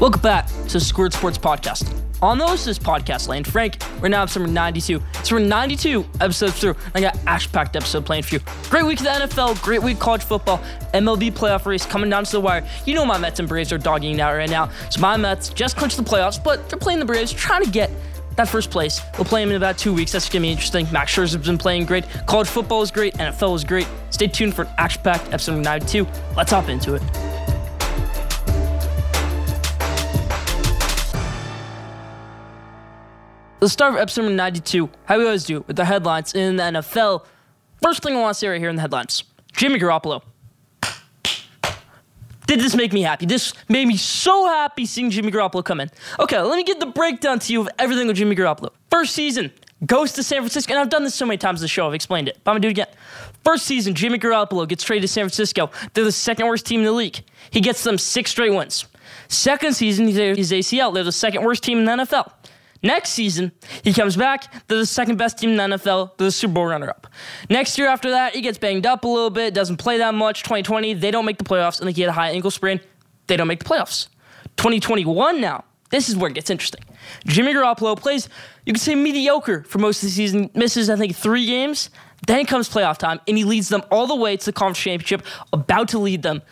Welcome back to Squirt Sports Podcast. On the host of this podcast, Lane Frank, we're now episode 92. So we're 92 episodes through. I got ash-packed episode playing for you. Great week of the NFL, great week college football, MLB playoff race coming down to the wire. You know my Mets and Braves are dogging it out right now. So my Mets just clinched the playoffs, but they're playing the Braves, trying to get that first place. We'll play them in about two weeks. That's going to be interesting. Max Scherzer's been playing great. College football is great. NFL is great. Stay tuned for an action-packed episode 92. Let's hop into it. Let's start with episode 92, how we always do, with the headlines in the NFL. First thing I want to say right here in the headlines Jimmy Garoppolo. Did this make me happy? This made me so happy seeing Jimmy Garoppolo come in. Okay, let me get the breakdown to you of everything with Jimmy Garoppolo. First season, goes to San Francisco, and I've done this so many times in the show, I've explained it, but I'm gonna do it again. First season, Jimmy Garoppolo gets traded to San Francisco. They're the second worst team in the league. He gets them six straight wins. Second season, he's ACL. They're the second worst team in the NFL. Next season, he comes back. They're the second best team in the NFL. The Super Bowl runner up. Next year after that, he gets banged up a little bit, doesn't play that much. 2020, they don't make the playoffs, and they get a high ankle sprain. They don't make the playoffs. 2021 now, this is where it gets interesting. Jimmy Garoppolo plays, you could say mediocre for most of the season, misses, I think, three games. Then comes playoff time, and he leads them all the way to the conference championship, about to lead them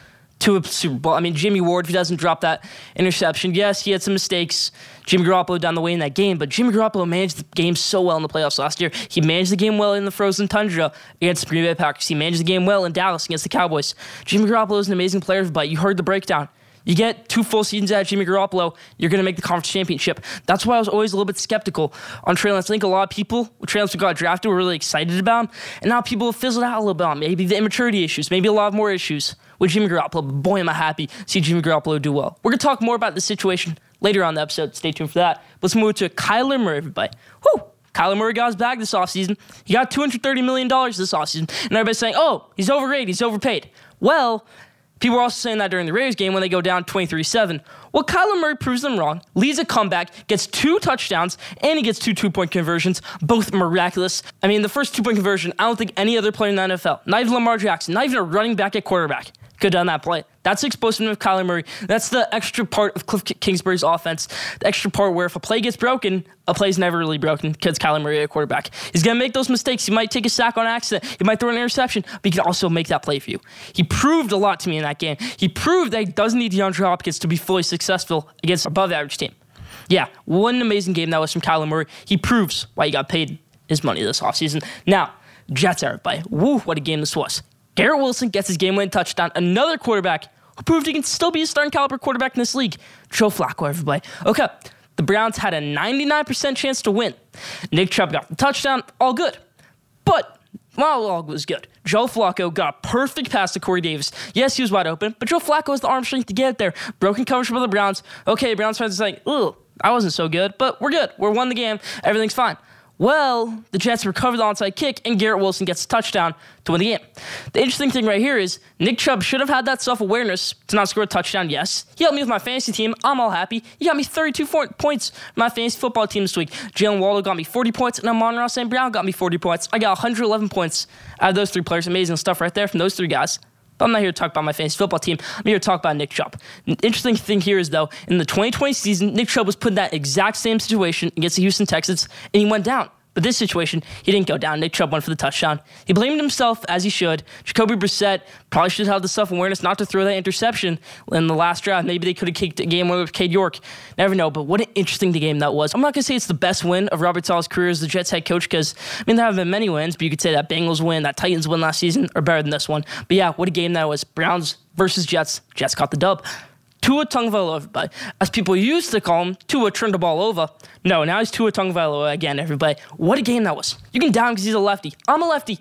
to a Super Bowl. I mean, Jimmy Ward, if he doesn't drop that interception, yes, he had some mistakes. Jimmy Garoppolo down the way in that game, but Jimmy Garoppolo managed the game so well in the playoffs last year. He managed the game well in the frozen tundra against the Green Bay Packers. He managed the game well in Dallas against the Cowboys. Jimmy Garoppolo is an amazing player, but you heard the breakdown. You get two full seasons out of Jimmy Garoppolo, you're going to make the conference championship. That's why I was always a little bit skeptical on Trey Lance. I think a lot of people, Trey Lance got drafted, were really excited about him, and now people have fizzled out a little bit on maybe the immaturity issues, maybe a lot more issues with Jimmy Garoppolo. Boy, am I happy to see Jimmy Garoppolo do well. We're going to talk more about the situation later on the episode. Stay tuned for that. Let's move to Kyler Murray, everybody. Whew. Kyler Murray got his bag this offseason. He got $230 million this offseason. And everybody's saying, oh, he's overrated, he's overpaid. Well, People are also saying that during the Raiders game when they go down 23 7. Well, Kyler Murray proves them wrong, leads a comeback, gets two touchdowns, and he gets two two point conversions, both miraculous. I mean, the first two point conversion, I don't think any other player in the NFL, not even Lamar Jackson, not even a running back at quarterback, could have done that play. That's the explosiveness of Kyler Murray. That's the extra part of Cliff Kingsbury's offense. The extra part where if a play gets broken, a play's never really broken because Kyler Murray a quarterback. He's gonna make those mistakes. He might take a sack on accident. He might throw an interception, but he can also make that play for you. He proved a lot to me in that game. He proved that he doesn't need DeAndre Hopkins to be fully successful against above average team. Yeah, an amazing game that was from Kyler Murray. He proves why he got paid his money this offseason. Now, Jets, everybody. Woo, what a game this was. Garrett Wilson gets his game winning touchdown. Another quarterback who proved he can still be a starting caliber quarterback in this league. Joe Flacco, everybody. Okay, the Browns had a 99% chance to win. Nick Chubb got the touchdown, all good. But all was good, Joe Flacco got a perfect pass to Corey Davis. Yes, he was wide open, but Joe Flacco has the arm strength to get it there. Broken coverage for the Browns. Okay, Browns fans are saying, ooh, I wasn't so good, but we're good. We're won the game. Everything's fine. Well, the Jets recover the onside kick, and Garrett Wilson gets a touchdown to win the game. The interesting thing right here is Nick Chubb should have had that self awareness to not score a touchdown. Yes, he helped me with my fantasy team. I'm all happy. He got me 32 points my fantasy football team this week. Jaylen Waddle got me 40 points, and Amon-Ra St. Brown got me 40 points. I got 111 points out of those three players. Amazing stuff right there from those three guys. But I'm not here to talk about my fantasy football team. I'm here to talk about Nick Chubb. The interesting thing here is, though, in the 2020 season, Nick Chubb was put in that exact same situation against the Houston Texans, and he went down. But this situation, he didn't go down. Nick Chubb went for the touchdown. He blamed himself as he should. Jacoby Brissett probably should have the self awareness not to throw that interception in the last drive. Maybe they could have kicked a game winner with Cade York. Never know. But what an interesting game that was. I'm not gonna say it's the best win of Robert Saleh's career as the Jets head coach because I mean there haven't been many wins, but you could say that Bengals win, that Titans win last season are better than this one. But yeah, what a game that was. Browns versus Jets. Jets caught the dub. Tua but as people used to call him, Tua turned the ball over. No, now he's Tua Tagovailoa again, everybody. What a game that was. You can down because he's a lefty. I'm a lefty.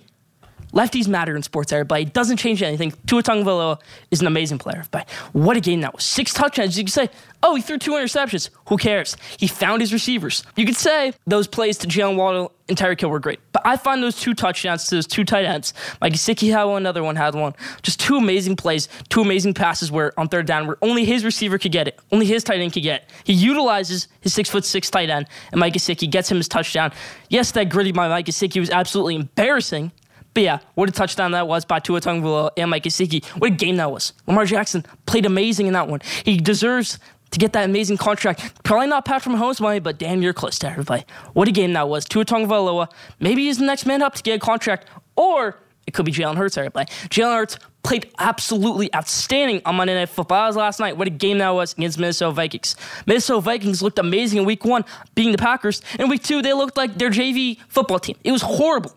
Lefties matter in sports, everybody. It doesn't change anything. Tua Tagovailoa is an amazing player, but what a game that was. Six touchdowns. You could say, oh, he threw two interceptions. Who cares? He found his receivers. You could say those plays to Jaylen Waddle and Tyreek Hill were great, but I find those two touchdowns to those two tight ends, Mike Gesicki had one, another one had one. Just two amazing plays, two amazing passes where on third down where only his receiver could get it, only his tight end could get it. He utilizes his six foot six tight end, and Mike Gesicki gets him his touchdown. Yes, that gritty by Mike Gesicki was absolutely embarrassing. But yeah, what a touchdown that was by Tua Tagovailoa and Mike Gesicki. What a game that was. Lamar Jackson played amazing in that one. He deserves to get that amazing contract. Probably not Patrick Mahomes' money, but damn near close to everybody. What a game that was. Tua Tagovailoa. Maybe he's the next man up to get a contract, or it could be Jalen Hurts, everybody. Jalen Hurts played absolutely outstanding on Monday Night Football. Last night. What a game that was against Minnesota Vikings. Minnesota Vikings looked amazing in week one, beating the Packers. In week two, they looked like their JV football team. It was horrible.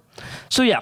So, yeah,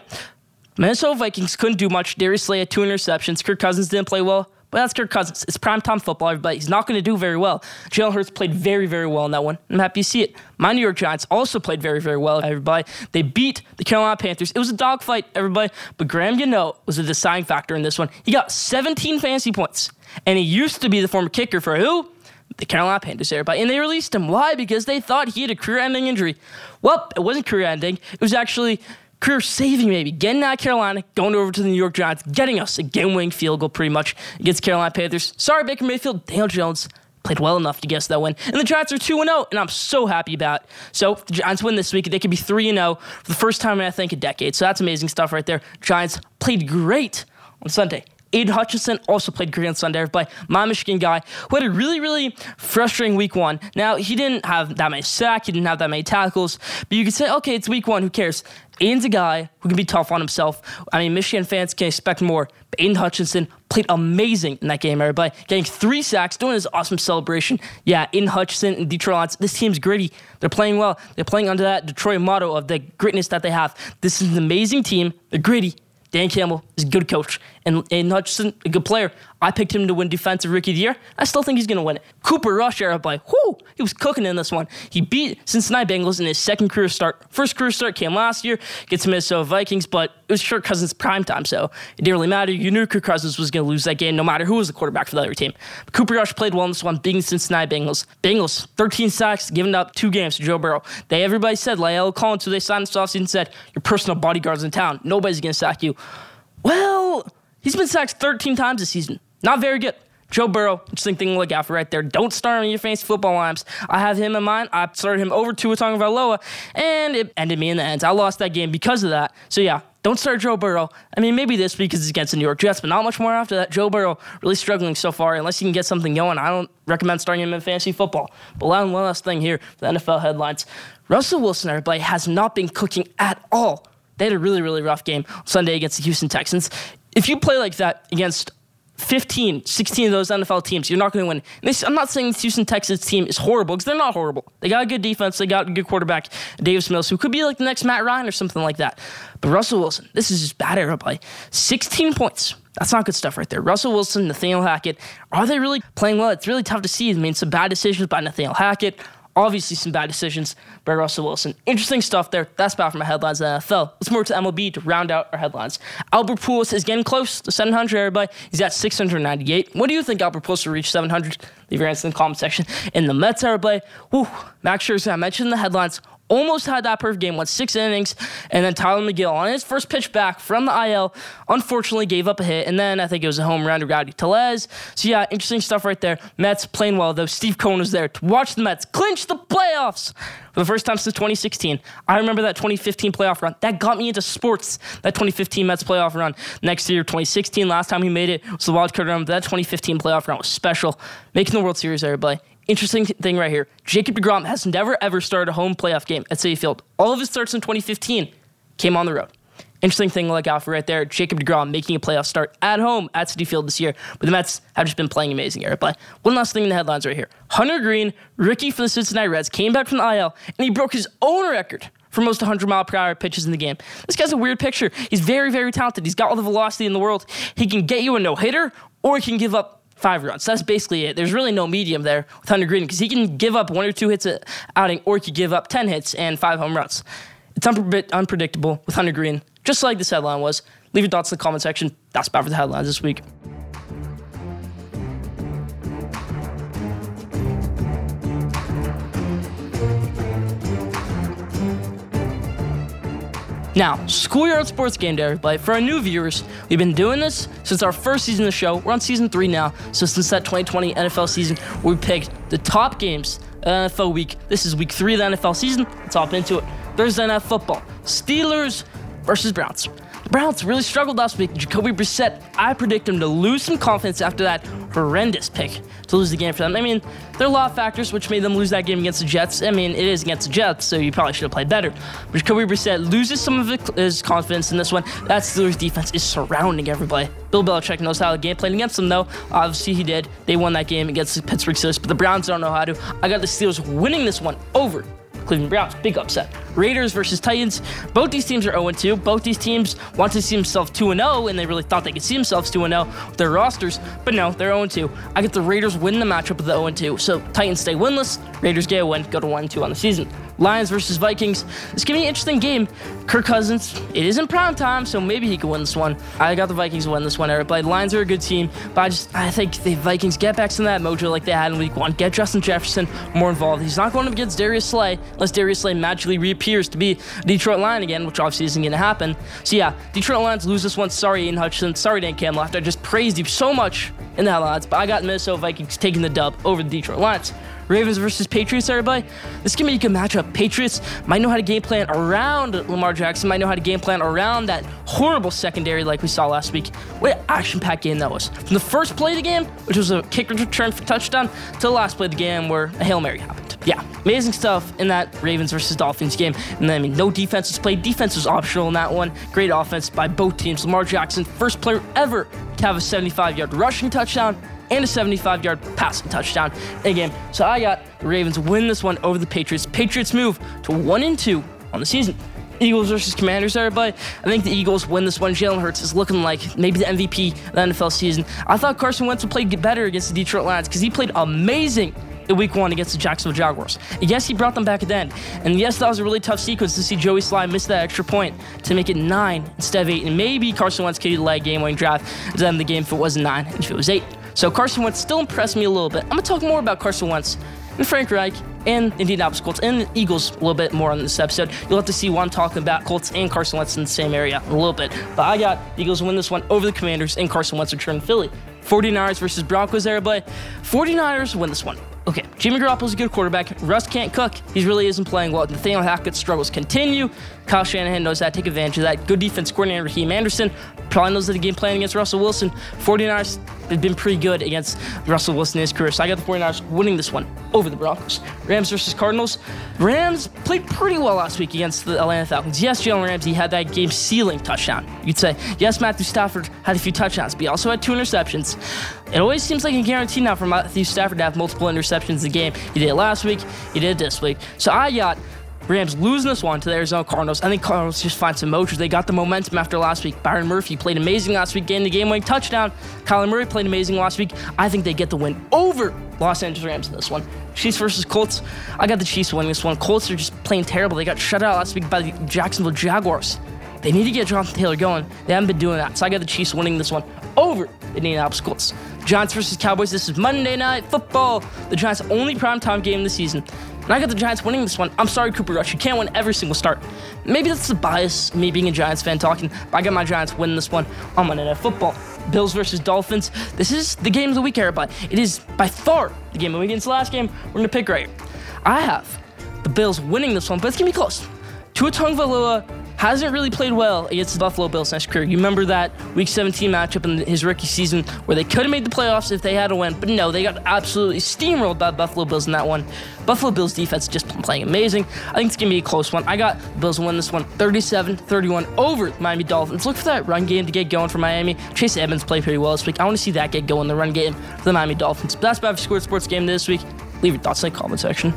Minnesota Vikings couldn't do much. Darius Slay had two interceptions. Kirk Cousins didn't play well. But that's Kirk Cousins. It's primetime football, everybody. He's not going to do very well. Jalen Hurts played very, very well in that one. I'm happy to see it. My New York Giants also played very, very well, everybody. They beat the Carolina Panthers. It was a dogfight, everybody. But Graham Gano was a deciding factor in this one. He got 17 fantasy points. And he used to be the former kicker for who? The Carolina Panthers, everybody. And they released him. Why? Because they thought he had a career ending injury. Well, it wasn't career ending. It was actually career saving maybe. Getting out of Carolina, going over to the New York Giants, getting us a game winning field goal pretty much against Carolina Panthers. Sorry, Baker Mayfield, Daniel Jones played well enough to us that win. And the Giants are 2 0, and I'm so happy about it. So the Giants win this week, they could be 3 0 for the first time in, I think, a decade. So that's amazing stuff right there. Giants played great on Sunday. Aidan Hutchinson also played great on Sunday by my Michigan guy who had a really, really frustrating week one. Now, he didn't have that many sacks, he didn't have that many tackles, but you could say, okay, it's week one, who cares? Aidan's a guy who can be tough on himself. I mean, Michigan fans can expect more. But Aidan Hutchinson played amazing in that game, everybody. Getting three sacks, doing his awesome celebration. Yeah, Aidan Hutchinson and Detroit Lions, this team's gritty. They're playing well. They're playing under that Detroit motto of the gritness that they have. This is an amazing team. They're gritty. Dan Campbell is a good coach, and Aidan Hutchinson, a good player. I picked him to win Defensive Rookie of the Year. I still think he's going to win it. Cooper Rush, everybody, whoo, he was cooking in this one. He beat Cincinnati Bengals in his second career start. First career start came last year against the Minnesota Vikings, but it was Kirk Cousins' prime time, so it didn't really matter. You knew Kirk Cousins was going to lose that game no matter who was the quarterback for the other team. But Cooper Rush played well in this one, beating Cincinnati Bengals. Bengals, 13 sacks, giving up two games to Joe Burrow. They Everybody said, La'el Collins, who they signed this offseason, said, your personal bodyguard's in town. Nobody's going to sack you. Well, he's been sacked 13 times this season. Not very good. Joe Burrow, interesting thing to look out for right there. Don't start him in your fantasy football lines. I have him in mind. I started him over Tua Tagovailoa, and it ended me in the end. I lost that game because of that. So yeah, don't start Joe Burrow. I mean, maybe this week because it's against the New York Jets, but not much more after that. Joe Burrow really struggling so far. Unless you can get something going, I don't recommend starting him in fantasy football. But one last thing here, the NFL headlines. Russell Wilson, everybody, has not been cooking at all. They had a really, really rough game Sunday against the Houston Texans. If you play like that against 15, 16 of those NFL teams, you're not going to win. This, I'm not saying this Houston Texans team is horrible because they're not horrible. They got a good defense. They got a good quarterback, Davis Mills, who could be like the next Matt Ryan or something like that. But Russell Wilson, this is just bad airplay. 16 points. That's not good stuff right there. Russell Wilson, Nathaniel Hackett, are they really playing well? It's really tough to see. I mean, some bad decisions by Nathaniel Hackett. Obviously, some bad decisions by Russell Wilson. Interesting stuff there. That's about for my headlines in the NFL. Let's move to MLB to round out our headlines. Albert Pujols is getting close to 700, everybody. He's at 698. What do you think Albert Pujols will reach 700? Leave your answer in the comment section. In the Mets, everybody, whew, Max Scherzer, I mentioned in the headlines, almost had that perfect game, went six innings, and then Tylor Megill on his first pitch back from the IL, unfortunately gave up a hit, and then I think it was a home run to Rowdy Tellez. So yeah, interesting stuff right there. Mets playing well though. Steve Cohen was there to watch the Mets clinch the playoffs for the first time since 2016. I remember that 2015 playoff run. That got me into sports. That 2015 Mets playoff run. Next year, 2016, last time he made it was the wild card. But that 2015 playoff run was special, making the World Series. Everybody interesting thing right here. Jacob DeGrom has never ever started a home playoff game at Citi Field. All of his starts in 2015 came on the road. Interesting thing to look out for right there. Jacob DeGrom making a playoff start at home at Citi Field this year. But the Mets have just been playing amazing here. But one last thing in the headlines right here. Hunter Greene, rookie for the Cincinnati Reds, came back from the IL and he broke his own record for most 100 mile per hour pitches in the game. This guy's a weird picture. He's very, very talented. He's got all the velocity in the world. He can get you a no hitter or he can give up five runs. So That's basically it. There's really no medium there with Hunter Greene because he can give up one or two hits at outing, or he could give up 10 hits and five home runs. It's un- bit unpredictable with Hunter Greene, just like this headline was. Leave your thoughts in the comment section. That's about for the headlines this week. Now, Schoolyard Sports Game Day, everybody. For our new viewers, we've been doing this since our first season of the show. We're on season three now. So since that 2020 NFL season, we picked the top games of NFL week. This is week three of the NFL season. Let's hop into it. Thursday night football. Steelers versus Browns. The Browns really struggled last week. Jacoby Brissett, I predict him to lose some confidence after that horrendous pick to lose the game for them. I mean, there are a lot of factors which made them lose that game against the Jets. I mean, it is against the Jets, so you probably should have played better. But Jacoby Brissett loses some of his confidence in this one. That Steelers defense is surrounding everybody. Bill Belichick knows how the game played against them, though. Obviously, he did. They won that game against the Pittsburgh Steelers, but the Browns don't know how to. I got the Steelers winning this one over Cleveland Browns. Big upset. Raiders versus Titans. Both these teams are 0 2. Both these teams want to see themselves 2 0, and they really thought they could see themselves 2 0 with their rosters, but no, they're 0 2. I get the Raiders win the matchup with the 0 2. So Titans stay winless, Raiders get a win, go to 1 2 on the season. Lions versus Vikings. This gonna be an interesting game. Kirk Cousins, it isn't prime time, so maybe he could win this one. I got the Vikings to win this one, Eric. But Lions are a good team, but I just I think the Vikings get back some of that mojo like they had in week one. Get Justin Jefferson more involved. He's not going up against Darius Slay unless Darius Slay magically reappears to be Detroit Lion again, which obviously isn't to happen. So yeah, Detroit Lions lose this one. Sorry, Ian Hutchinson. Sorry, Dan Campbell. I just praised you so much in the headlines, but I got Minnesota Vikings taking the dub over the Detroit Lions. Ravens versus Patriots, everybody. This can be a good matchup. Patriots might know how to game plan around Lamar Jackson, might know how to game plan around that horrible secondary like we saw last week. What an action packed game that was. From the first play of the game, which was a kick return for touchdown, to the last play of the game where a Hail Mary happened. Yeah, amazing stuff in that Ravens versus Dolphins game. And then, I mean, no defense was played. Defense was optional in that one. Great offense by both teams. Lamar Jackson, first player ever to have a 75 yard rushing touchdown and a 75 yard passing touchdown in a game. So I got the Ravens win this one over the Patriots. Patriots move to 1 and 2 on the season. Eagles versus Commanders, everybody. I think the Eagles win this one. Jalen Hurts is looking like maybe the MVP of the NFL season. I thought Carson Wentz would play better against the Detroit Lions because he played amazing in week one against the Jacksonville Jaguars. Yes, he brought them back at the end. And yes, that was a really tough sequence to see Joey Slye miss that extra point to make it nine instead of eight. And maybe Carson Wentz could leg game winning drive to end the game if it wasn't nine and if it was eight. So Carson Wentz still impressed me a little bit. I'm to talk more about Carson Wentz and Frank Reich and Indianapolis Colts and Eagles a little bit more on this episode. You'll have to see why I'm talking about Colts and Carson Wentz in the same area a little bit. But I got Eagles win this one over the Commanders and Carson Wentz return to Philly. 49ers versus Broncos, everybody. 49ers win this one. Okay, Jimmy Garoppolo's a good quarterback. Russ can't cook. He really isn't playing well. Nathaniel Hackett's struggles continue. Kyle Shanahan knows to take advantage of that. Good defense coordinator Raheem Anderson probably knows that the game plan against Russell Wilson. 49ers have been pretty good against Russell Wilson in his career. So I got the 49ers winning this one over the Broncos. Rams versus Cardinals. Rams played pretty well last week against the Atlanta Falcons. Yes, Jalen Ramsey had that game sealing touchdown. You'd say, yes, Matthew Stafford had a few touchdowns, but he also had two interceptions. It always seems like a guarantee now for Matthew Stafford to have multiple interceptions in a game. He did it last week, he did it this week. So I got Rams losing this one to the Arizona Cardinals. I think Cardinals just find some mojo. They got the momentum after last week. Byron Murphy played amazing last week, getting the game winning touchdown. Kyler Murray played amazing last week. I think they get the win over Los Angeles Rams in this one. Chiefs versus Colts. I got the Chiefs winning this one. Colts are just playing terrible. They got shut out last week by the Jacksonville Jaguars. They need to get Jonathan Taylor going. They haven't been doing that. So I got the Chiefs winning this one over the Indianapolis Colts. Giants versus Cowboys. This is Monday Night Football. The Giants' only primetime game the season. And I got the Giants winning this one. I'm sorry, Cooper Rush. You can't win every single start. Maybe that's the bias, me being a Giants fan talking, but I got my Giants winning this one I'm on Monday Night Football. Bills versus Dolphins. This is the game that we care about. It is by far the game of the week. It's the last game we're going to pick right here. I have the Bills winning this one, but it's going to be close. Tua Tagovailoa hasn't really played well against the Buffalo Bills next career. You remember that Week 17 matchup in his rookie season where they could have made the playoffs if they had a win, but no, they got absolutely steamrolled by the Buffalo Bills in that one. Buffalo Bills defense just playing amazing. I think it's going to be a close one. I got Bills win this one 37-31 over Miami Dolphins. Look for that run game to get going for Miami. Chase Edmonds played pretty well this week. I want to see that get going, the run game for the Miami Dolphins. But that's about scored sports game this week. Leave your thoughts in the comment section.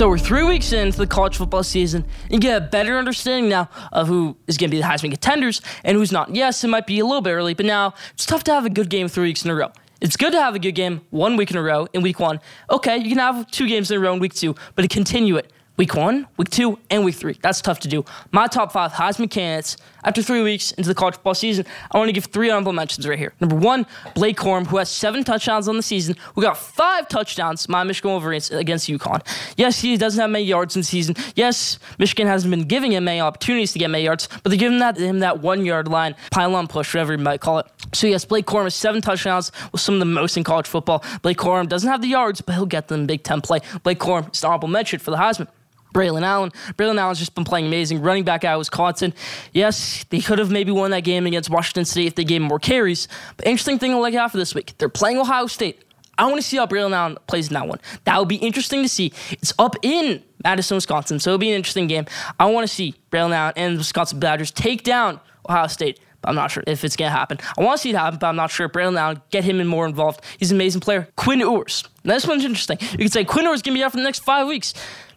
So we're three weeks into the college football season and get a better understanding now of who is going to be the Heisman contenders and who's not. Yes, it might be a little bit early, but now it's tough to have a good game three weeks in a row. It's good to have a good game one week in a row in week one. Okay, you can have two games in a row in week two, but to continue it Week one, week two, and week three. That's tough to do. My top five Heisman candidates after three weeks into the college football season. I want to give three honorable mentions right here. Number one, Blake Corum, who has seven touchdowns on the season, who got five touchdowns, my Michigan Wolverines against UConn. Yes, he doesn't have many yards in the season. Yes, Michigan hasn't been giving him many opportunities to get many yards, but they're giving that, him that one yard line, pylon push, whatever you might call it. So, yes, Blake Corum has seven touchdowns, with some of the most in college football. Blake Corum doesn't have the yards, but he'll get them Big Ten play. Blake Corum is an honorable mention for the Heisman. Braylon Allen. Braylon Allen's just been playing amazing. Running back out of Wisconsin. Yes, they could have maybe won that game against Washington State if they gave him more carries. But interesting thing I like after this week, they're playing Ohio State. I want to see how Braylon Allen plays in that one. That would be interesting to see. It's up in Madison, Wisconsin, so it'll be an interesting game. I want to see Braylon Allen and the Wisconsin Badgers take down Ohio State. But I'm not sure if it's going to happen. I want to see it happen, but I'm not sure. Braylon Allen, get him in more involved. He's an amazing player. Quinn Ewers. Now, this one's interesting. You could say Quinn Ewers is going to be out for the next five weeks.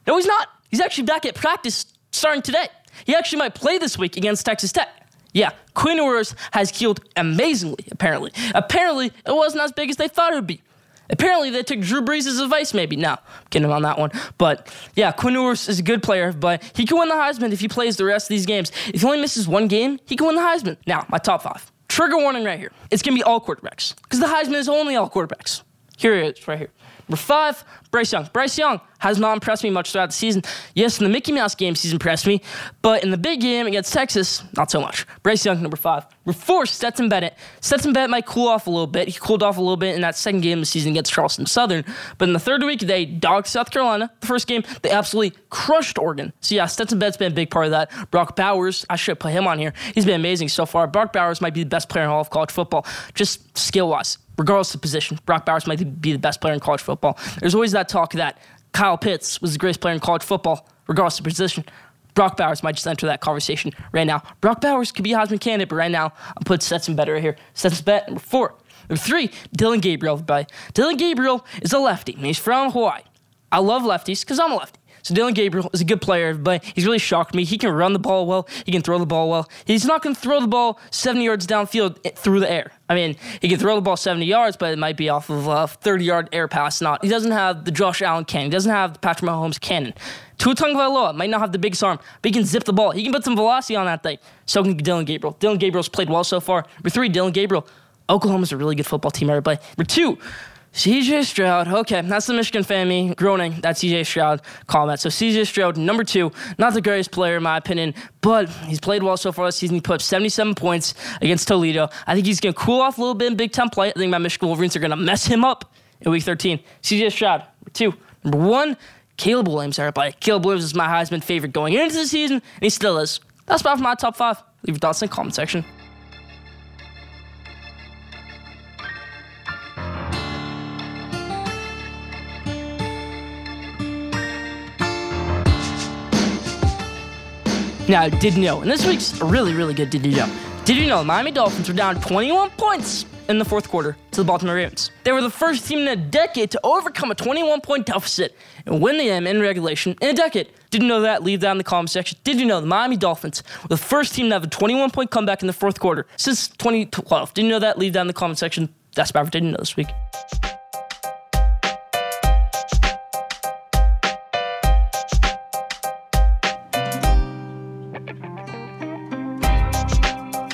No, he's not. He's actually back at practice starting today. He actually might play this week against Texas Tech. Yeah, Quinn Ewers has healed amazingly, apparently. Apparently, it wasn't as big as they thought it would be. Apparently, they took Drew Brees' advice, maybe. No, I'm kidding on that one. But yeah, Quinn Ewers is a good player, but he can win the Heisman if he plays the rest of these games. If he only misses one game, he can win the Heisman. Now, my top five. Trigger warning right here. It's going to be all quarterbacks because the Heisman is only all quarterbacks. Here it is, right here. Number five, Bryce Young. Bryce Young has not impressed me much throughout the season. Yes, in the Mickey Mouse games, he's impressed me, but in the big game against Texas, not so much. Bryce Young, number five. Number four, Stetson Bennett. Stetson Bennett might cool off a little bit. He cooled off a little bit in that second game of the season against Charleston Southern, but in the third week, they dogged South Carolina. The first game, they absolutely crushed Oregon. So yeah, Stetson Bennett's been a big part of that. Brock Bowers, I should put him on here. He's been amazing so far. Brock Bowers might be the best player in all of college football, just skill wise regardless of position. Brock Bowers might be the best player in college football. There's always that talk that Kyle Pitts was the greatest player in college football, regardless of position. Brock Bowers might just enter that conversation right now. Brock Bowers could be a Heisman candidate, but right now I'm putting Stetson Bennett right here. Stetson bet number four. Number three, Dillon Gabriel. By Dillon Gabriel is a lefty, and he's from Hawaii. I love lefties because I'm a lefty. So Dillon Gabriel is a good player, but he's really shocked me. He can run the ball well. He can throw the ball well. He's not going to throw the ball 70 yards downfield eh, through the air. I mean, he can throw the ball 70 yards, but it might be off of a 30 yard air pass. Not. He doesn't have the Josh Allen cannon. He doesn't have the Patrick Mahomes cannon. Tua Tagovailoa might not have the biggest arm, but he can zip the ball. He can put some velocity on that thing. So can Dillon Gabriel. Dillon Gabriel's played well so far. Number three, Dillon Gabriel. Oklahoma's a really good football team, everybody. Number two, CJ Stroud. Okay, that's the Michigan family groaning. That's CJ Stroud comment. So CJ Stroud, number two, not the greatest player in my opinion, but he's played well so far this season. He put up 77 points against Toledo. I think he's going to cool off a little bit in Big Ten play. I think my Michigan Wolverines are going to mess him up in Week 13. CJ Stroud, number two. Number one, Caleb Williams. Everybody, Caleb Williams is my Heisman favorite going into the season, and he still is. That's about my top five. Leave your thoughts in the comment section. Now, did you know, and this week's really, really good did you know. Did you know the Miami Dolphins were down 21 points in the fourth quarter to the Baltimore Ravens? They were the first team in a decade to overcome a 21 point deficit and win the game in regulation in a decade. Did you know that? Leave that in the comment section. Did you know the Miami Dolphins were the first team to have a 21 point comeback in the fourth quarter since 2012? Did you know that? Leave that in the comment section. That's about what I didn't know this week.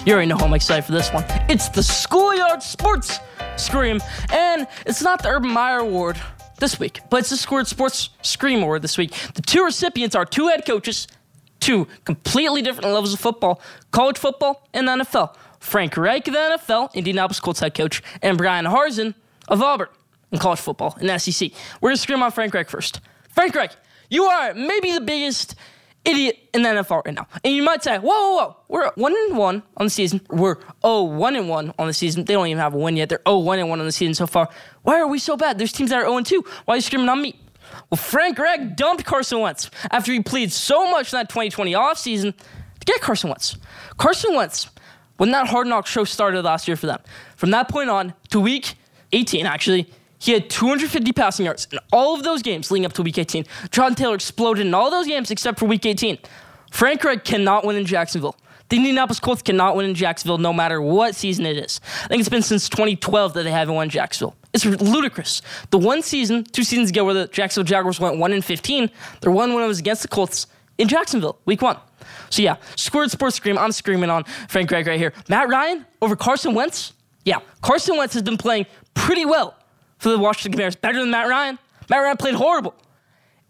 You already know how I'm excited for this one. It's the Schoolyard Sports Scream, and it's not the Urban Meyer Award this week, but it's the Schoolyard Sports Scream Award this week. The two recipients are two head coaches, two completely different levels of football college football and NFL. Frank Reich of the NFL, Indianapolis Colts head coach, and Bryan Harsin of Auburn in college football in SEC. We're going to scream on Frank Reich first. Frank Reich, you are maybe the biggest idiot in the NFL right now. And you might say, whoa, whoa, whoa, we're one and one on the season. We're oh one and one on the season. They don't even have a win yet. They're oh one and one on the season so far. Why are we so bad? There's teams that are 0 and 2. Why are you screaming on me? Well, Frank Gregg dumped Carson Wentz after he pleaded so much in that 2020 offseason to get Carson Wentz. Carson Wentz, when that hard knock show started last year for them, from that point on to week 18, actually, he had 250 passing yards in all of those games leading up to week 18. John Taylor exploded in all those games except for week 18. Frank Reich cannot win in Jacksonville. The Indianapolis Colts cannot win in Jacksonville no matter what season it is. I think it's been since 2012 that they haven't won Jacksonville. It's ludicrous. The one season, two seasons ago, where the Jacksonville Jaguars went 1 in 15, their one it was against the Colts in Jacksonville, week one. So yeah, Squared Sports Scream, I'm screaming on Frank Gregg right here. Matt Ryan over Carson Wentz? Yeah, Carson Wentz has been playing pretty well for the Washington Commanders, better than Matt Ryan. Matt Ryan played horrible.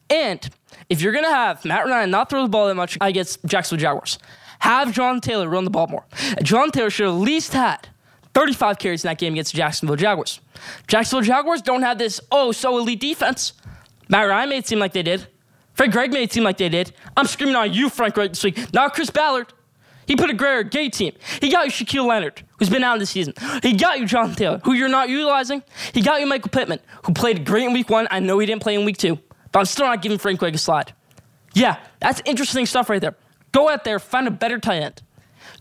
And if you're going to have Matt Ryan not throw the ball that much against Jacksonville Jaguars, have John Taylor run the ball more. John Taylor should at least had 35 carries in that game against the Jacksonville Jaguars. Jacksonville Jaguars don't have this, oh, so elite defense. Matt Ryan made it seem like they did. Frank Gregg made it seem like they did. I'm screaming on you, Frank Gregg, this week, not Chris Ballard. He put a great gay team. He got you Shaquille Leonard, who's been out this season. He got you John Taylor, who you're not utilizing. He got you Michael Pittman, who played great in week one. I know he didn't play in week two, but I'm still not giving Frank Gregg a slide. Yeah, that's interesting stuff right there. Go out there, find a better tight end.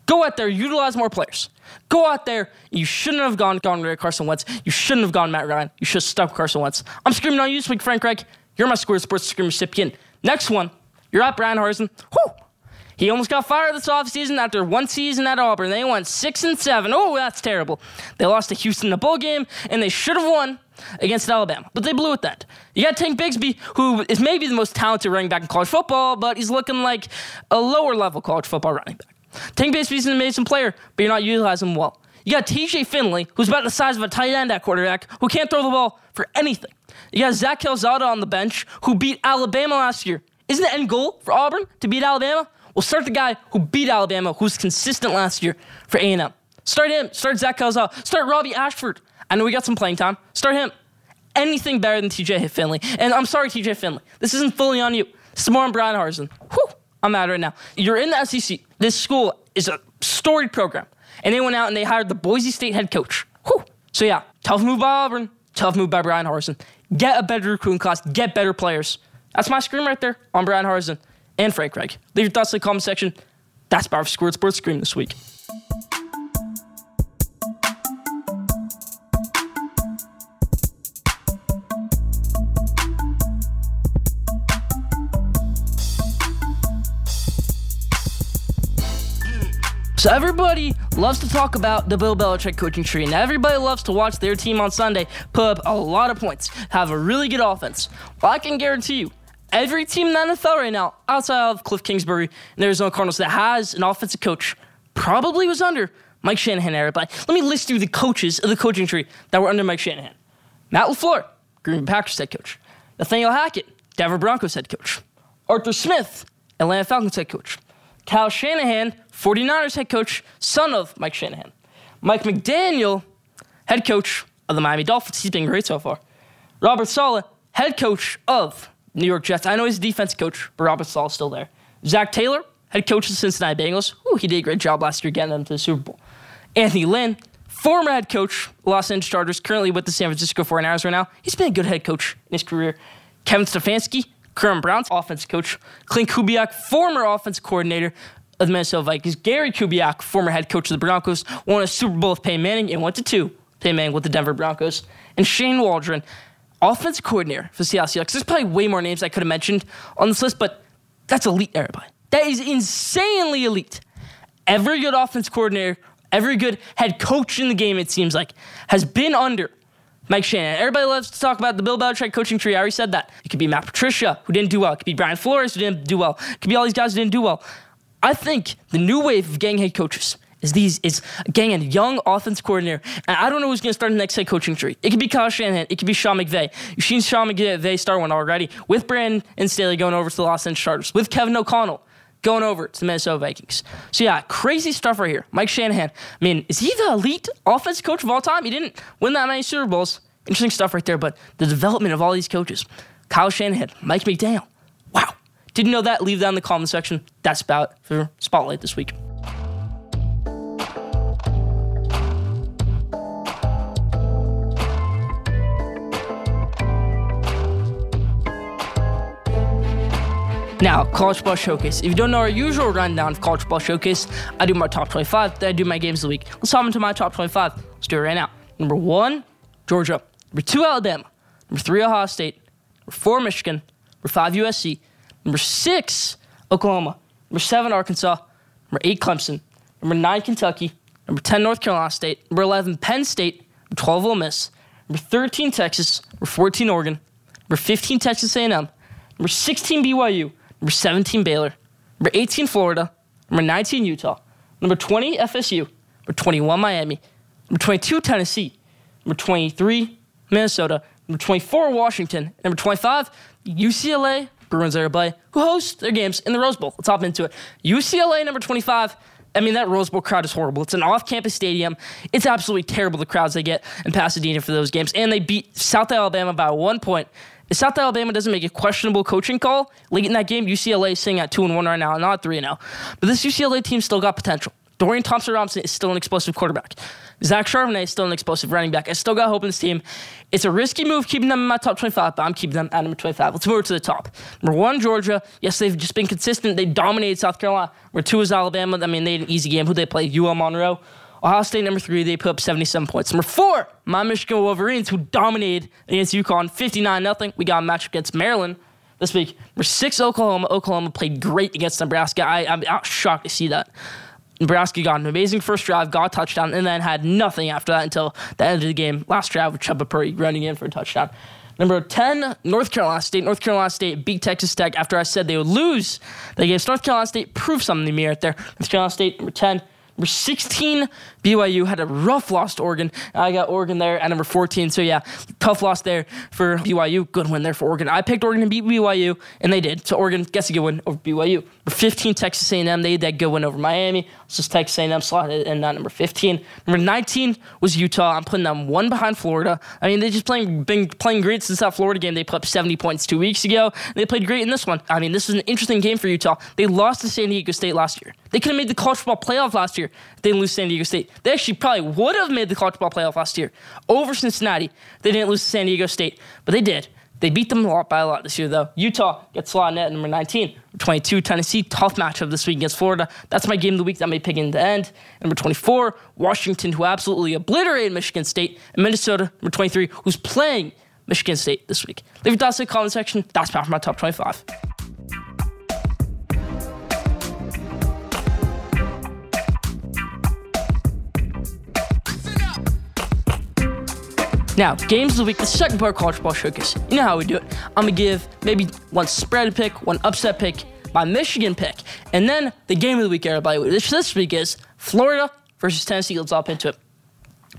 Go out there, utilize more players. Go out there. You shouldn't have gone gone with Carson Wentz. You shouldn't have gone Matt Ryan. You should have stuck Carson Wentz. I'm screaming on you this week, Frank Gregg. You're my Square Sports Scream recipient. Next one, you're at Bryan Harsin. Whew. He almost got fired this offseason after one season at Auburn. They went six and seven. Oh, that's terrible. They lost to Houston in the bowl game, and they should have won against Alabama, but they blew it that. You got Tank Bigsby, who is maybe the most talented running back in college football, but he's looking like a lower level college football running back. Tank Bigsby's an amazing player, but you're not utilizing him well. You got TJ Finley, who's about the size of a tight end at quarterback, who can't throw the ball for anything. You got Zach Calzada on the bench, who beat Alabama last year. Isn't the end goal for Auburn to beat Alabama? Well, start the guy who beat Alabama, who's consistent last year for A&M. Start him. Start Zach Calzada. Start Robbie Ashford. I know we got some playing time. Start him. Anything better than TJ Finley. And I'm sorry, TJ Finley. This isn't fully on you. It's more on Bryan Harsin. Whew, I'm mad right now. You're in the SEC. This school is a storied program. And they went out and they hired the Boise State head coach. Whew. So yeah, tough move by Auburn. Tough move by Bryan Harsin. Get a better recruiting class. Get better players. That's my scream right there on Bryan Harsin and Frank Gregg. Leave your thoughts in the comment section. That's Power Squared Sports Scream this week. So everybody loves to talk about the Bill Belichick coaching tree, and everybody loves to watch their team on Sunday put up a lot of points, have a really good offense. Well, I can guarantee you, every team in the NFL right now, outside of Cliff Kingsbury and the Arizona Cardinals, that has an offensive coach, probably was under Mike Shanahan era. But let me list you the coaches of the coaching tree that were under Mike Shanahan: Matt LaFleur, Green Bay Packers head coach; Nathaniel Hackett, Denver Broncos head coach; Arthur Smith, Atlanta Falcons head coach; Kyle Shanahan, 49ers head coach, son of Mike Shanahan. Mike McDaniel, head coach of the Miami Dolphins. He's been great so far. Robert Saleh, head coach of New York Jets. I know he's a defense coach, but Robert Saleh's still there. Zac Taylor, head coach of the Cincinnati Bengals. Ooh, he did a great job last year getting them to the Super Bowl. Anthony Lynn, former head coach, Los Angeles Chargers, currently with the San Francisco 49ers right now. He's been a good head coach in his career. Kevin Stefanski, current Browns offense coach. Klint Kubiak, former offense coordinator of the Minnesota Vikings. Gary Kubiak, former head coach of the Broncos, won a Super Bowl with Peyton Manning and went to two. Peyton Manning with the Denver Broncos. And Shane Waldron, offensive coordinator for Seattle Seahawks. There's probably way more names I could have mentioned on this list, but that's elite, everybody. That is insanely elite. Every good offense coordinator, every good head coach in the game, it seems like, has been under Mike Shanahan. Everybody loves to talk about the Bill Belichick coaching tree. I already said that. It could be Matt Patricia, who didn't do well. It could be Brian Flores, who didn't do well. It could be all these guys who didn't do well. I think the new wave of gang head coaches is these is and young offense coordinator. And I don't know who's going to start the next head coaching tree. It could be Kyle Shanahan. It could be Sean McVay. You've seen Sean McVay start one already with Brandon and Staley going over to the Los Angeles Chargers, with Kevin O'Connell going over to the Minnesota Vikings. So yeah, crazy stuff right here. Mike Shanahan. I mean, is he the elite offense coach of all time? He didn't win that many Super Bowls. Interesting stuff right there. But the development of all these coaches, Kyle Shanahan, Mike McDaniel. Wow. Didn't know that? Leave that in the comment section. That's about for Spotlight this week. Now, College Ball Showcase. If you don't know our usual rundown of College Ball Showcase, I do my top 25, then I do my games of the week. Let's hop into my top 25. Let's do it right now. Number one, Georgia. Number two, Alabama. Number three, Ohio State. Number four, Michigan. Number five, USC. Number six, Oklahoma. Number seven, Arkansas. Number eight, Clemson. Number nine, Kentucky. Number 10, North Carolina State. Number 11, Penn State. Number 12, Ole Miss. number 13 Texas, number 14 Oregon, number 15 Texas A&M, number 16 BYU, number 17 Baylor, number 18 Florida, number 19 Utah, number 20 FSU, number 21 Miami, number 22 Tennessee, number 23 Minnesota, number 24 Washington, number 25 UCLA Bruins everybody who host their games in the Rose Bowl. Let's hop into it. UCLA number 25 I mean, that Rose Bowl crowd is horrible. It's an off campus stadium. It's absolutely terrible, the crowds they get in Pasadena for those games. And they beat South Alabama by one point. If South Alabama doesn't make a questionable coaching call late in that game, UCLA is sitting at 2 and 1 right now, not 3 0. But this UCLA team still got potential. Dorian Thompson Robinson is still an explosive quarterback. Zach Charbonnet is still an explosive running back. I still got hope in this team. It's a risky move keeping them in my top 25, but I'm keeping them at number 25. Let's move to the top. Number one, Georgia. Yes, they've just been consistent. They dominated South Carolina. Number two is Alabama. I mean, they had an easy game. Who they played? UL Monroe. Ohio State, number three, they put up 77 points. Number four, my Michigan Wolverines, who dominated against UConn 59 0. We got a match against Maryland this week. Number six, Oklahoma. Oklahoma played great against Nebraska. I, I'm shocked to see that. Nebraska got an amazing first drive, got a touchdown, and then had nothing after that until the end of the game. Last drive with Chubba Purdy running in for a touchdown. Number 10, North Carolina State. North Carolina State beat Texas Tech after I said they would lose. They gave North Carolina State proof something to me right there. North Carolina State, number 10. Number 16, BYU had a rough loss to Oregon. I got Oregon there at number 14. So, yeah, tough loss there for BYU. Good win there for Oregon. I picked Oregon to beat BYU, and they did. So, Oregon gets a good win over BYU. Number 15, Texas A&M. They had that good win over Miami. Just Texas A&M slotted in at number 15. Number 19 was Utah. I'm putting them one behind Florida. I mean, they just playing been playing great since that Florida game. They put up 70 points two weeks ago. They played great in this one. I mean, this is an interesting game for Utah. They lost to San Diego State last year. They could have made the college football playoff last year they didn't lose San Diego State. They actually probably would have made the college football playoff last year over Cincinnati. They didn't lose to San Diego State, but they did. They beat them a lot by a lot this year, though. Utah gets slotted at number 19. 22, Tennessee, tough matchup this week against Florida. That's my game of the week that may pick in the end. Number 24, Washington, who absolutely obliterated Michigan State. And Minnesota, number 23, who's playing Michigan State this week. Leave your thoughts in the comment section. That's power for my top 25. Now, games of the week, the second part of College Ball Showcase. You know how we do it. I'm to give maybe one spread pick, one upset pick, my Michigan pick, and then the game of the week, everybody. Which this week is Florida versus Tennessee. Let's hop into it.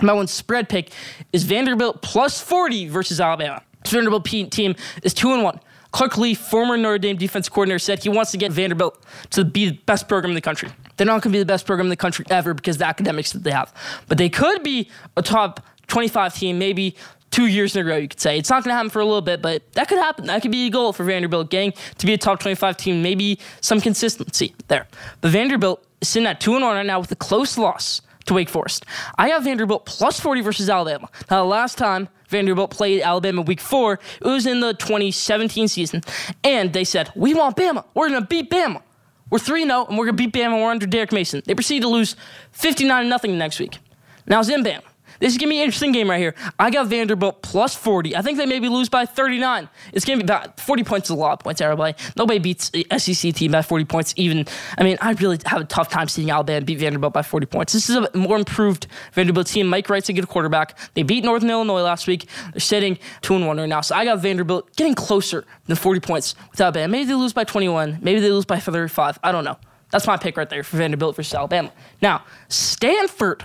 My one spread pick is Vanderbilt plus 40 versus Alabama. This Vanderbilt team is 2 and 1. Clark Lea, former Notre Dame defense coordinator, said he wants to get Vanderbilt to be the best program in the country. They're not going to be the best program in the country ever because of the academics that they have. But they could be a top 25 team, maybe two years in a row, you could say. It's not going to happen for a little bit, but that could happen. That could be a goal for Vanderbilt gang to be a top 25 team, maybe some consistency there. But Vanderbilt is sitting at 2 1 right now with a close loss to Wake Forest. I have Vanderbilt plus 40 versus Alabama. Now, the last time Vanderbilt played Alabama week four, it was in the 2017 season. And they said, We want Bama. We're going to beat Bama. We're 3 0, and we're going to beat Bama. We're under Derek Mason. They proceed to lose 59 0 next week. Now, in Bama. This is to be an interesting game right here. I got Vanderbilt plus 40. I think they maybe lose by 39. It's to be about 40 points is a lot of points, everybody. Nobody beats the SEC team by 40 points, even. I mean, I really have a tough time seeing Alabama beat Vanderbilt by 40 points. This is a more improved Vanderbilt team. Mike Wright's a good quarterback. They beat Northern Illinois last week. They're sitting 2 and 1 right now. So I got Vanderbilt getting closer than 40 points with Alabama. Maybe they lose by 21. Maybe they lose by 35. I don't know. That's my pick right there for Vanderbilt versus Alabama. Now, Stanford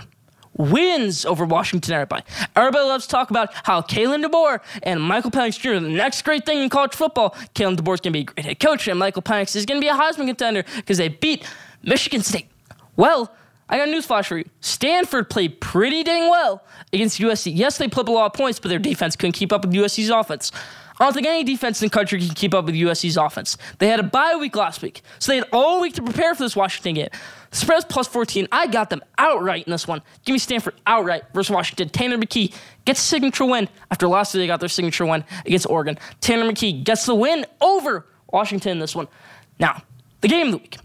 wins over Washington, everybody. Everybody loves to talk about how Kalen DeBoer and Michael Penix Jr. the next great thing in college football. Kalen DeBoer is going to be a great head coach, and Michael Penix is going to be a Heisman contender because they beat Michigan State. Well, I got a news flash for you. Stanford played pretty dang well against USC. Yes, they put up a lot of points, but their defense couldn't keep up with USC's offense. I don't think any defense in the country can keep up with USC's offense. They had a bye week last week, so they had all week to prepare for this Washington game. The spread's plus 14. I got them outright in this one. Give me Stanford outright versus Washington. Tanner McKee gets a signature win after last week they got their signature win against Oregon. Tanner McKee gets the win over Washington in this one. Now, the game of the week.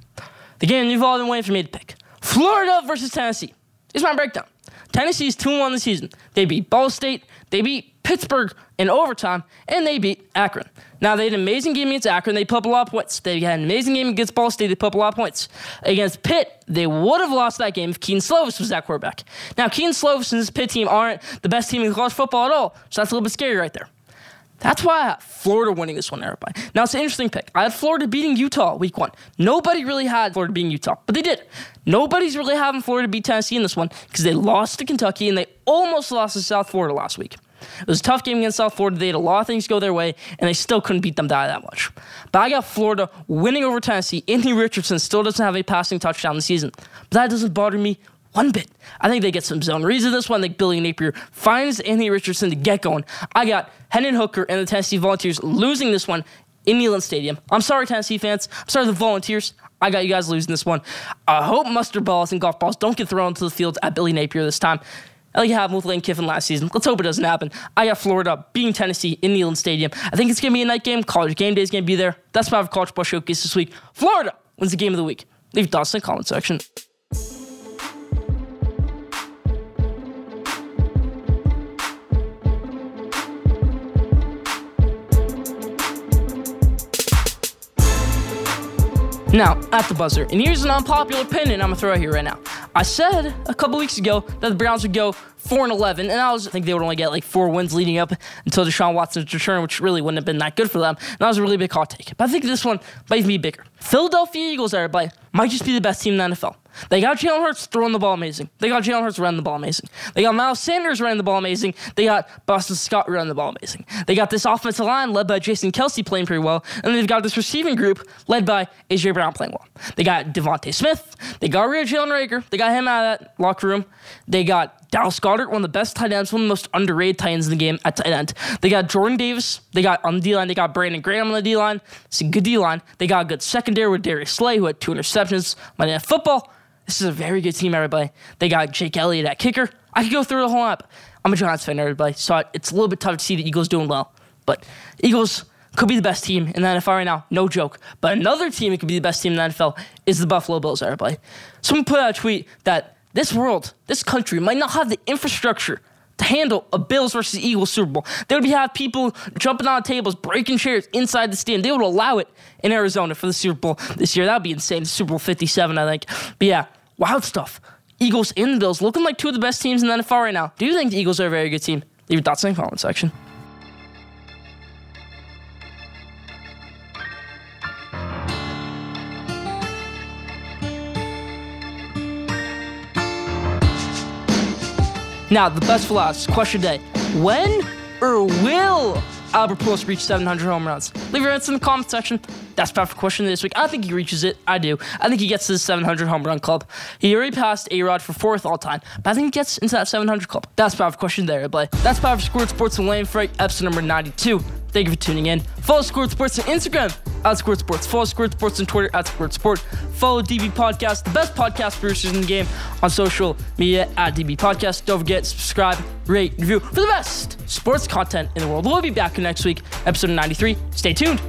The game you've all been waiting for me to pick. Florida versus Tennessee. Here's my breakdown. Tennessee is 2 1 this season. They beat Ball State. They beat Pittsburgh in overtime, and they beat Akron. Now, they had an amazing game against Akron. They put up a lot of points. They had an amazing game against Ball State. They put up a lot of points. Against Pitt, they would have lost that game if Kedon Slovis was that quarterback. Now, Kedon Slovis and this Pitt team aren't the best team in college football at all, so that's a little bit scary right there. That's why I have Florida winning this one, everybody. Now, it's an interesting pick. I had Florida beating Utah week one. Nobody really had Florida beating Utah, but they did. Nobody's really having Florida beat Tennessee in this one because they lost to Kentucky and they almost lost to South Florida last week. It was a tough game against South Florida. They had a lot of things go their way, and they still couldn't beat them by that much. But I got Florida winning over Tennessee. Anthony Richardson still doesn't have a passing touchdown this season. But that doesn't bother me one bit. I think they get some zone reads in this one. I think Billy Napier finds Anthony Richardson to get going. I got Hendon Hooker and the Tennessee Volunteers losing this one in Neyland Stadium. I'm sorry, Tennessee fans. I'm sorry, the Volunteers. I got you guys losing this one. I hope mustard balls and golf balls don't get thrown into the field at Billy Napier this time. Happened with Lane Kiffin last season. Let's hope it doesn't happen. I got Florida beating Tennessee in Neyland Stadium. I think it's going to be a night game. College game day is going to be there. That's have College Ball Showcase this week. Florida wins the game of the week. Leave thoughts in the comment section. Now, at the buzzer, and here's an unpopular opinion I'm gonna throw out here right now. I said a couple weeks ago that the Browns would go 4 and 11, and I was think they would only get like four wins leading up until Deshaun Watson's return, which really wouldn't have been that good for them. And that was a really big hot take. But I think this one might be bigger. Philadelphia Eagles, everybody, might just be the best team in the NFL. They got Jalen Hurts throwing the ball amazing. They got Jalen Hurts running the ball amazing. They got Miles Sanders running the ball amazing. They got Boston Scott running the ball amazing. They got this offensive line led by Jason Kelce playing pretty well. And they've got this receiving group led by AJ Brown playing well. They got DeVonta Smith. They got rid of Jalen Reagor. They got him out of that locker room. They got Dallas Goedert, one of the best tight ends, one of the most underrated tight ends in the game at tight end. They got Jordan Davis. They got on the D line. They got Brandon Graham on the D line. It's a good D line. They got a good secondary with Darius Slay, who had two interceptions. Monday Night Football. This is a very good team, everybody. They got Jake Elliott at kicker. I could go through the whole app. I'm a Giants fan, everybody, so it's a little bit tough to see the Eagles doing well. But Eagles could be the best team in the NFL right now, no joke. But another team that could be the best team in the NFL is the Buffalo Bills, everybody. Someone put out a tweet that this world, this country might not have the infrastructure to handle a Bills versus Eagles Super Bowl. They would have people jumping on tables, breaking chairs inside the stand. They would allow it in Arizona for the Super Bowl this year. That would be insane. Super Bowl 57, I think. But yeah, wild stuff. Eagles and the Bills looking like two of the best teams in the NFL right now. Do you think the Eagles are a very good team? Leave your thoughts in the comment section. Now, the best for last question day. When or will Albert Pujols reach 700 home runs? Leave your answer in the comment section. That's perfect question this week. I think he reaches it. I do. I think he gets to the 700 home run club. He already passed A Rod for fourth all time, but I think he gets into that 700 club. That's perfect question there, everybody. That's perfect Squared Sports and Lane Freight, episode number 92. Thank you for tuning in. Follow Squared Sports on Instagram at Squared Sports. Follow Squared Sports on Twitter at Squared Sport. Follow DB Podcast, the best podcast producers in the game, on social media at DB Podcast. Don't forget, to subscribe, rate, review for the best sports content in the world. We'll be back next week, episode 93. Stay tuned.